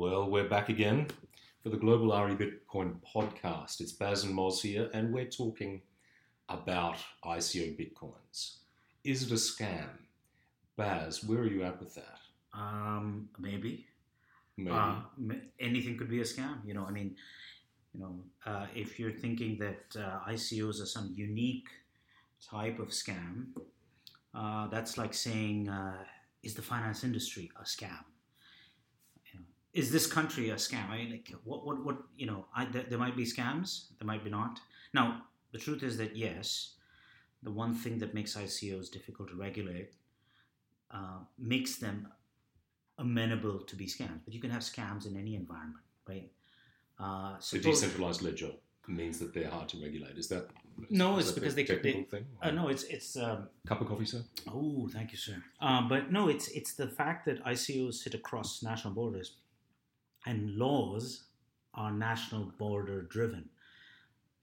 Well, we're back again for the Global RE Bitcoin podcast. It's Baz and Moz here, and we're talking about ICO Bitcoins. Is it a scam? Baz, where are you at with that? Um, maybe. Maybe. Uh, anything could be a scam. You know, I mean, you know, uh, if you're thinking that uh, ICOs are some unique type of scam, uh, that's like saying, uh, is the finance industry a scam? You know, is this country a scam? I mean, like, what, what, what? You know, I, there, there might be scams, there might be not. Now, the truth is that yes, the one thing that makes ICOs difficult to regulate uh, makes them amenable to be scams. But you can have scams in any environment, right? Uh, the suppose- decentralized ledger means that they're hard to regulate. Is that No, is it's that because the they- technical they- thing. uh, no, it's it's. Um, Cup of coffee, sir. oh, thank you, sir. Um, but no, it's it's the fact that ICOs sit across national borders, and laws are national border driven.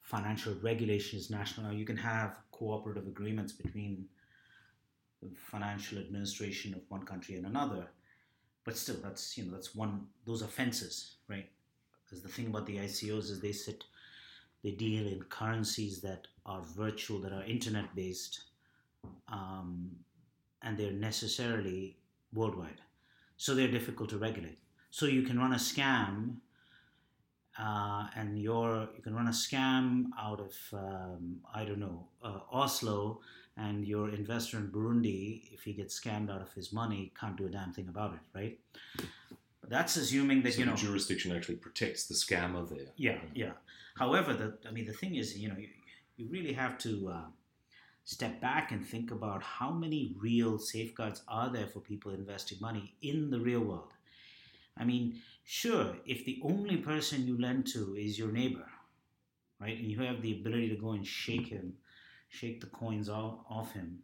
Financial regulation is national. Now you can have cooperative agreements between the financial administration of one country and another, but still, that's you know that's one. Those are fences, right? Because the thing about the ICOs is they sit, they deal in currencies that are virtual, that are internet based, um, and they're necessarily worldwide. So they're difficult to regulate. So you can run a scam, uh, and you're, you can run a scam out of, um, I don't know, uh, Oslo, and your investor in Burundi, if he gets scammed out of his money, can't do a damn thing about it, right? That's assuming that, So you know. jurisdiction actually protects the scammer there. Yeah, yeah. However, the I mean, the thing is, you know, you, you really have to uh, step back and think about how many real safeguards are there for people investing money in the real world. I mean, sure, if the only person you lend to is your neighbor, right, and you have the ability to go and shake him, shake the coins off, off him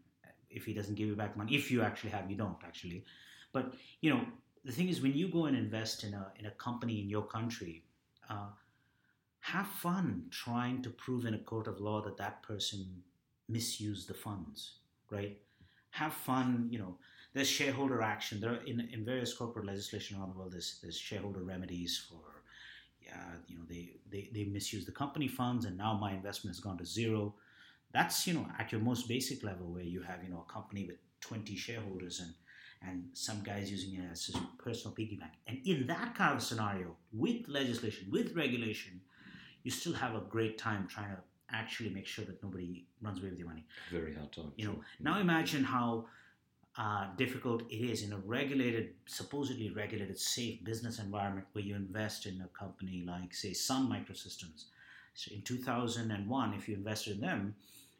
if he doesn't give you back money, if you actually have, you don't actually. But you know, the thing is, when you go and invest in a in a company in your country. Uh, have fun trying to prove in a court of law that that person misused the funds, right? Have fun, you know. There's shareholder action. There are in, in various corporate legislation around the world. There's there's shareholder remedies for, yeah, you know, they they they misuse the company funds, and now my investment has gone to zero. That's you know at your most basic level where you have you know a company with 20 shareholders and and some guys using it as his personal piggy bank. And in that kind of scenario, with legislation, with regulation, you still have a great time trying to actually make sure that nobody runs away with your money. Very hard time. You know, now imagine how uh, difficult it is in a regulated, supposedly regulated, safe business environment where you invest in a company like, say, Sun Microsystems. So in 2001, if you invested in them,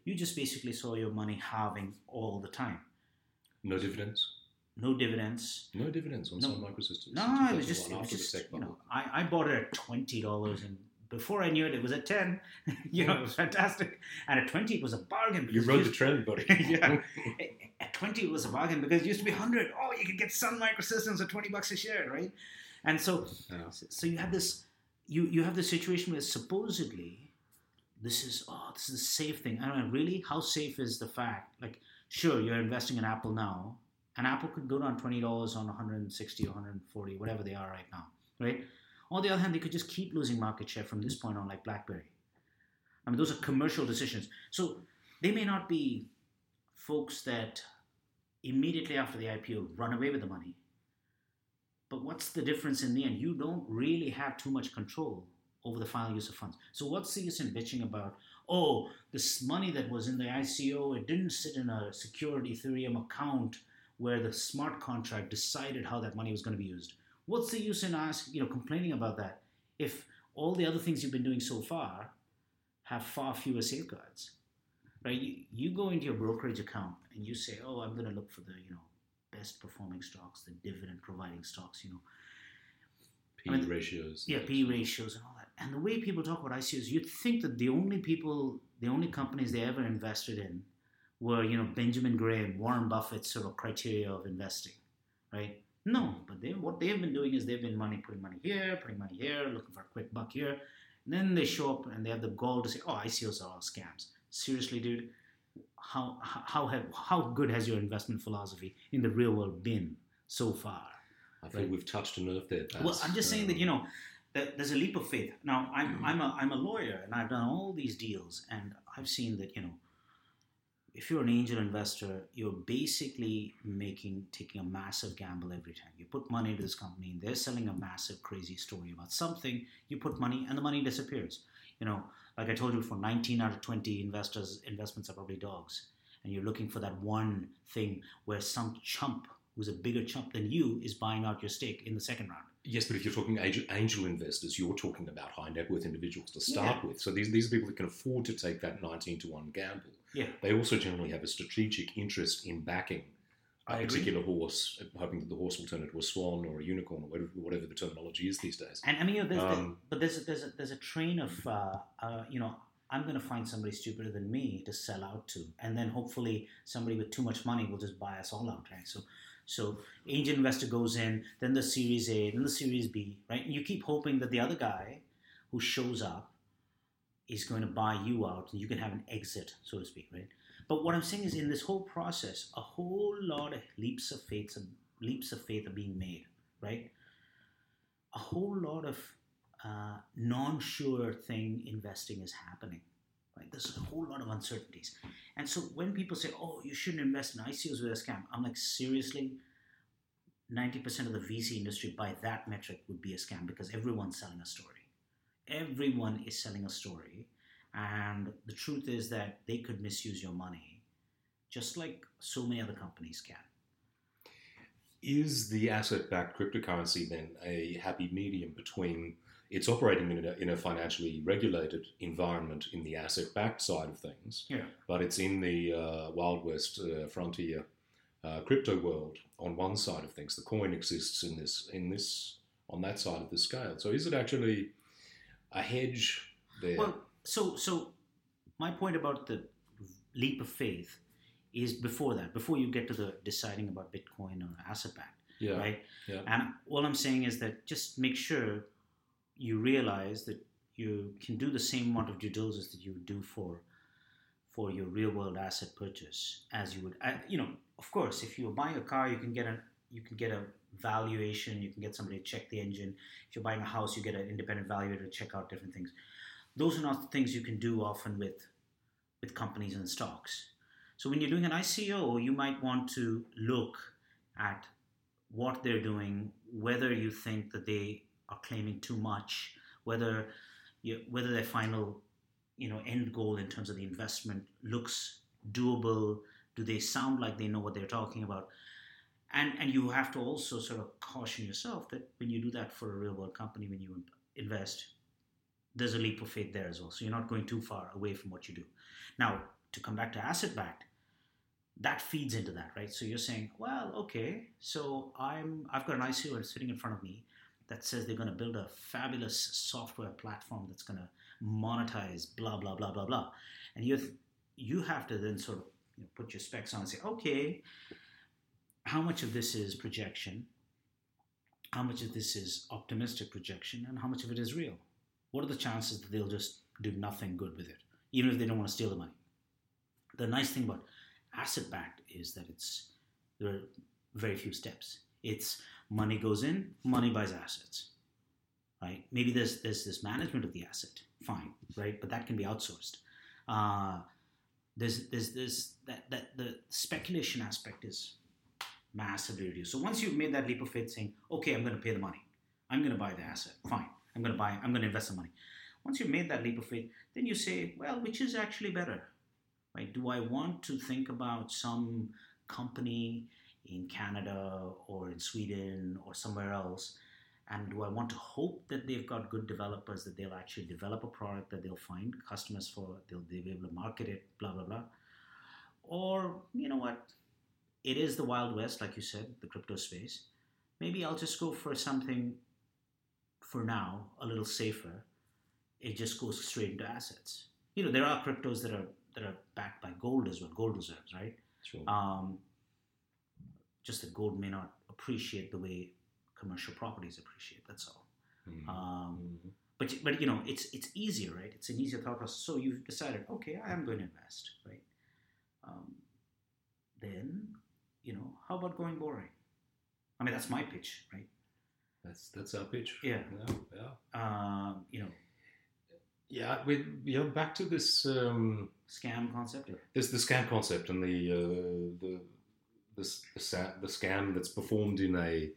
you just basically saw your money halving all the time. No dividends. No dividends. No dividends on No. Sun Microsystems. No, it was just, it was just you know. I, I bought it at twenty dollars, and before I knew it, it was at ten. you know, it was fantastic. And at twenty, it was a bargain. You rode the trend, buddy. Yeah. At twenty, it was a bargain because it used to be hundred. Oh, you could get Sun Microsystems at twenty bucks a share, right? And so, Yeah. so you have this, you you have this situation where supposedly, this is oh, this is a safe thing. I don't know, really, how safe is the fact? Like, sure, you're investing in Apple now, and Apple could go down twenty dollars on 160 or 140, whatever they are right now, right? On the other hand, they could just keep losing market share from this point on, like BlackBerry. I mean, those are commercial decisions. So they may not be folks that immediately after the IPO run away with the money. But what's the difference in the end? You don't really have too much control over the final use of funds. So what's the use in bitching about, oh, this money that was in the ICO, it didn't sit in a secured Ethereum account where the smart contract decided how that money was going to be used. What's the use in ask, you know, complaining about that if all the other things you've been doing so far have far fewer safeguards? Right? You, you go into your brokerage account and you say, "Oh, I'm going to look for the, you know, best performing stocks, the dividend providing stocks, you know, P I mean, ratios. yeah, P ratios and all that. And the way people talk about ICOs, you'd think that the only people, the only companies they ever invested in were, you know, Benjamin Graham, Warren Buffett's sort of criteria of investing, right? No, but they, what they've been doing is they've been money putting money here, putting money here, looking for a quick buck here. And then they show up and they have the gall to say, "Oh, ICOs are all scams." Seriously, dude, how how have, how good has your investment philosophy in the real world been so far? I think Right. we've touched a nerve there. Well, I'm just saying that Um, you know that there's a leap of faith. Now, I'm Mm. I'm a I'm a lawyer and I've done all these deals, and I've seen that you know if you're an angel investor, you're basically making taking a massive gamble every time you put money into this company. and They're selling a massive crazy story about something. You put money, and the money disappears. You know, like I told you before, 19 out of 20 investors investments are probably dogs, and you're looking for that one thing where some chump who's a bigger chump than you is buying out your stake in the second round. Yes, but if you're talking angel, angel investors, you're talking about high net worth individuals to start Yeah. with. So these, these are people that can afford to take that 19 to 1 gamble. Yeah. They also generally have a strategic interest in backing a agree. particular horse, hoping that the horse will turn into a swan or a unicorn or whatever, whatever the terminology is these days. And I mean, you know, there's, there's- Um, but there's a, there's a, there's a train of uh, uh, you know I'm going to find somebody stupider than me to sell out to, and then hopefully somebody with too much money will just buy us all out, right? So, so angel investor goes in, then the Series A, then the Series B, right? And you keep hoping that the other guy who shows up is going to buy you out, and you can have an exit, so to speak, right? But what I'm saying is, in this whole process, a whole lot of leaps of faith, leaps of faith are being made, right? A whole lot of uh, non-sure thing investing is happening. Right? There's a whole lot of uncertainties, and so when people say, "Oh, you shouldn't invest in ICOs with a scam," I'm like, seriously. 90% of the VC industry, by that metric, would be a scam because everyone's selling a story. Everyone is selling a story, and the truth is that they could misuse your money, just like so many other companies can. Is the asset backed cryptocurrency then a happy medium between it's operating in a, in a financially regulated environment in the asset backed side of things, Yeah. but it's in the uh, Wild West uh, frontier uh, crypto world on one side of things? The coin exists in this, in this, on that side of the scale. So is it actually a hedge there? Well, so so my point about the leap of faith is before that, before you get to the deciding about Bitcoin or asset backed, yeah. right? yeah. And all I'm saying is that just make sure you realize that you can do the same amount of due diligence that you would do for for your real world asset purchase as you would you know of course if you're buying a car you can get a you can get a valuation you can get somebody to check the engine. If you're buying a house you get an independent valuator to check out different things. Those are not the things you can do often with with companies and stocks. So when you're doing an ICO you might want to look at what they're doing whether you think that they are claiming too much whether you, whether their final you know end goal in terms of the investment looks doable do they sound like they know what they're talking about? And and you have to also sort of caution yourself that when you do that for a real world company when you invest there's a leap of faith there as well. So you're not going too far away from what you do. Now to come back to asset backed that feeds into that right? So you're saying well okay so i'm i've got an ico sitting in front of me that says they're going to build a fabulous software platform that's going to monetize blah blah blah blah blah. And you you have to then sort of you know, put your specs on and say okay how much of this is projection? How much of this is optimistic projection? And how much of it is real? What are the chances that they'll just do nothing good with it even if they don't want to steal the money? The nice thing about asset backed is that it's there are very few steps. It's money goes in money buys assets right? Maybe there's there's this management of the asset fine right? But that can be outsourced. Uh, there's there's there's that that the speculation aspect is massively reduced. So once you've made that leap of faith saying okay i'm going to pay the money. I'm going to buy the asset. Fine. I'm going to buy i'm going to invest the money. Once you've made that leap of faith then you say well which is actually better? Right? Do i want to think about some company in canada or in sweden or somewhere else? And do i want to hope that they've got good developers that they'll actually develop a product that they'll find customers for they'll, they'll be able to market it blah blah blah? Or you know what? It is the wild west like you said the crypto space. Maybe i'll just go for something for now a little safer. It just goes straight into assets. You know there are cryptos that are that are backed by gold as well gold reserves right? Sure. um, just that gold may not appreciate the way commercial properties appreciate that's all Mhm. um, Mhm. but but you know it's it's easier right it's an easier thought process so you've decided okay i am going to invest right um, then you know how about going boring i mean that's my pitch right That's that's our pitch. Yeah. yeah, yeah. Um, you know, Yeah, we you know back to this um, scam concept. this the scam concept and the uh, the the, the scam that's performed in a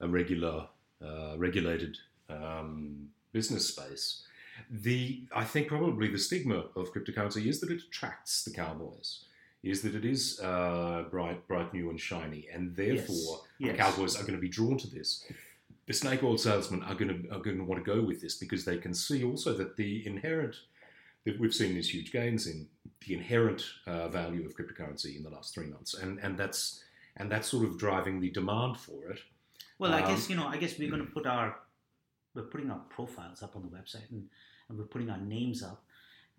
a regular uh, regulated um, business space. The I think probably the stigma of cryptocurrency is that it attracts the cowboys, is that it is uh, bright, bright, new, and shiny, and therefore Yes. cowboys are going to be drawn to this. The snake oil salesmen are going to are going to want to go with this because they can see also that the inherent we've seen these huge gains in the inherent uh, value of cryptocurrency in the last three months, and and that's and that's sort of driving the demand for it. Well, I Um, guess you know. I guess we're going to put our we're putting our profiles up on the website, and, and we're putting our names up.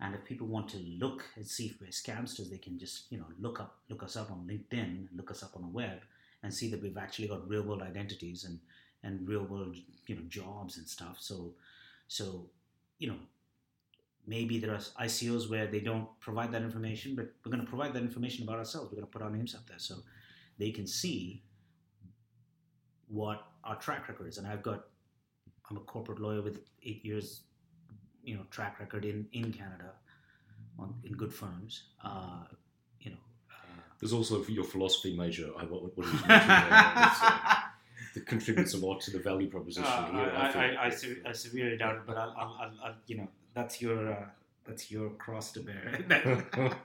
And if people want to look and see if we're scamsters, they can just you know look up look us up on LinkedIn, look us up on the web, and see that we've actually got real world identities and and real world you know jobs and stuff. So so you know maybe there are ICOs where they don't provide that information, but we're going to provide that information about ourselves. We're going to put our names up there so they can see what our track record is. And I've got, I'm a corporate lawyer with eight years, you know, track record in in Canada, on, in good firms. Uh, you know. Uh, There's also your philosophy major. I, what, what is it mentioned there? It's, uh, that contributes a lot to the value proposition. Uh, I. I, I, I severely doubt it, but I'll, I'll, I'll, I'll you know, that's your, uh, that's your cross to bear.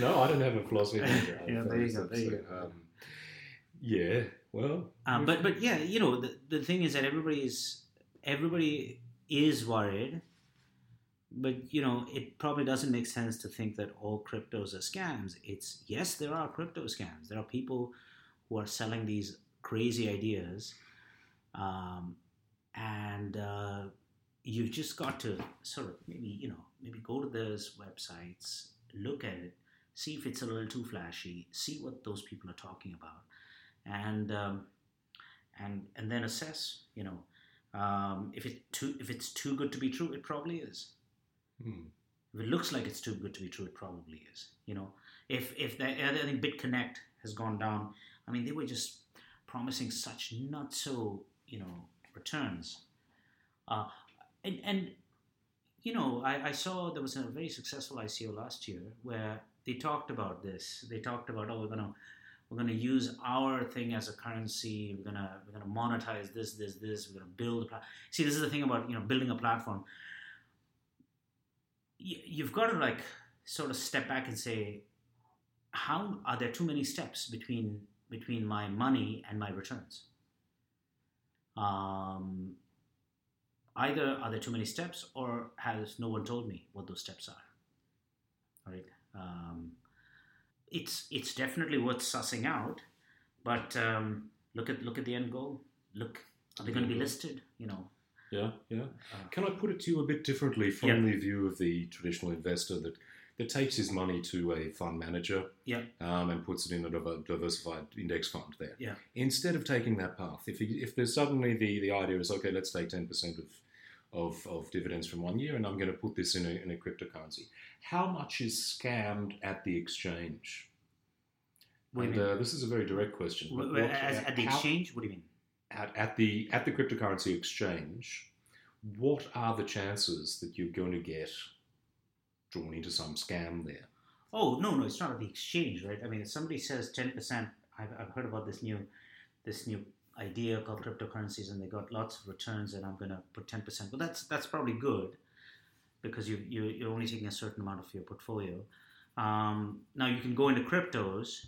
no, I don't have a philosophy major. Yeah, there you go, there you go. Um, yeah, well, Um, but but yeah, you know the, the thing is that everybody is everybody is worried, but you know it probably doesn't make sense to think that all cryptos are scams. It's yes, there are crypto scams. There are people who are selling these crazy ideas, um, and uh, you've just got to sort of maybe you know maybe go to those websites, look at it, see if it's a little too flashy, see what those people are talking about, and um, and and then assess. You know, um, if it too if it's too good to be true, it probably is. hmm. If it looks like it's too good to be true, it probably is. You know, if if the, I think BitConnect has gone down. I mean, they were just promising such not so you know returns, uh, and and you know I, I saw there was a very successful ICO last year where they talked about this. They talked about oh we're gonna we're gonna use our thing as a currency. We're gonna we're gonna monetize this this this. We're gonna build. A pla- See, this is the thing about you know building a platform. Y- You've got to like sort of step back and say, how are there too many steps between between my money and my returns? Um, either are there too many steps, or has no one told me what those steps are? Right. Um, it's it's definitely worth sussing out, but um, look at look at the end goal. Look, are they going to be listed? You know. Yeah, yeah. Uh, Can I put it to you a bit differently from Yeah. the view of the traditional investor that, that takes his money to a fund manager Yeah. um, and puts it in a diversified index fund there? Yeah. Instead of taking that path, if, he, if there's suddenly the, the idea is, okay, let's take 10% of, of, of dividends from one year and I'm going to put this in a, in a cryptocurrency, how much is scammed at the exchange? And uh, this is a very direct question. Wh- but wh- what- as, at the how- exchange? What do you mean? at, at the at the cryptocurrency exchange, what are the chances that you're going to get drawn into some scam there? Oh no, no, it's not at the exchange, right? I mean, if somebody says ten percent, I've, I've heard about this new this new idea called cryptocurrencies, and they got lots of returns, and I'm going to put ten percent. Well, that's that's probably good because you you you're only taking a certain amount of your portfolio. Um, now you can go into cryptos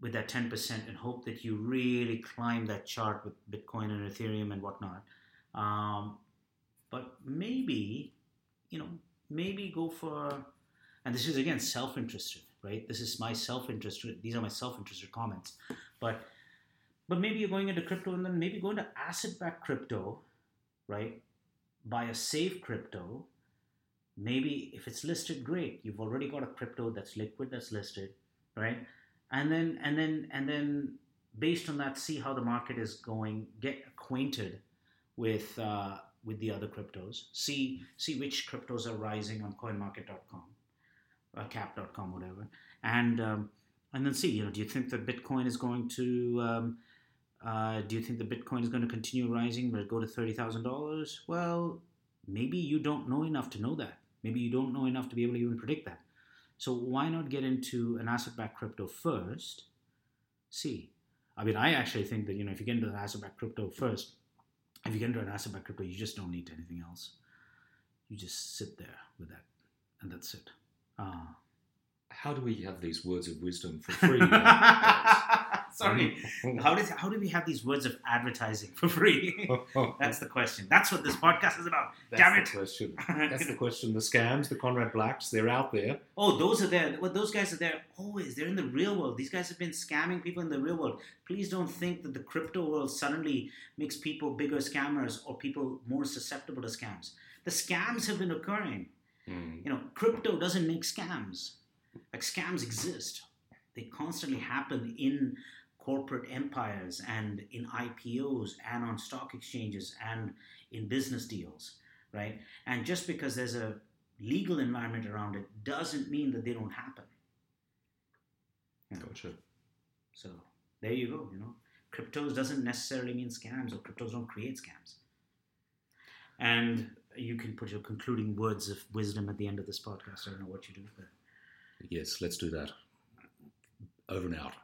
with that ten percent and hope that you really climb that chart with Bitcoin and Ethereum and whatnot. Um, but maybe, you know, maybe go for and this is again self-interested right this is my self-interested these are my self-interested comments but but maybe you're going into crypto and then maybe go into asset-backed crypto right? Buy a safe crypto. Maybe if it's listed great. You've already got a crypto that's liquid that's listed right? And then and then and then based on that see how the market is going get acquainted with uh, with the other cryptos. See see which cryptos are rising on coinmarket.com uh, cap.com whatever. And um, and then see you know do you think that bitcoin is going to um, Uh, do you think the Bitcoin is going to continue rising? Will it go to thirty thousand dollars? Well, maybe you don't know enough to know that. Maybe you don't know enough to be able to even predict that. So why not get into an asset-backed crypto first? See, I mean, I actually think that you know if you get into an asset-backed crypto first, if you get into an asset-backed crypto, you just don't need anything else. You just sit there with that, and that's it. Uh, How do we have these words of wisdom for free? Sorry, how did how do we have these words of advertising for free? That's the question. That's what this podcast is about. That's Damn the it! question. That's the question. The scams, the Conrad Blacks, they're out there. Oh, those are there. Well, those guys are there always. They're in the real world. These guys have been scamming people in the real world. Please don't think that the crypto world suddenly makes people bigger scammers or people more susceptible to scams. The scams have been occurring. Hmm. You know, crypto doesn't make scams. Like scams exist. They constantly happen in corporate empires and in IPOs and on stock exchanges and in business deals, right? And just because there's a legal environment around it doesn't mean that they don't happen. Gotcha. So there you go. You know, cryptos doesn't necessarily mean scams, or cryptos don't create scams. And you can put your concluding words of wisdom at the end of this podcast. I don't know what you do, but Yes, let's do that. Over and out.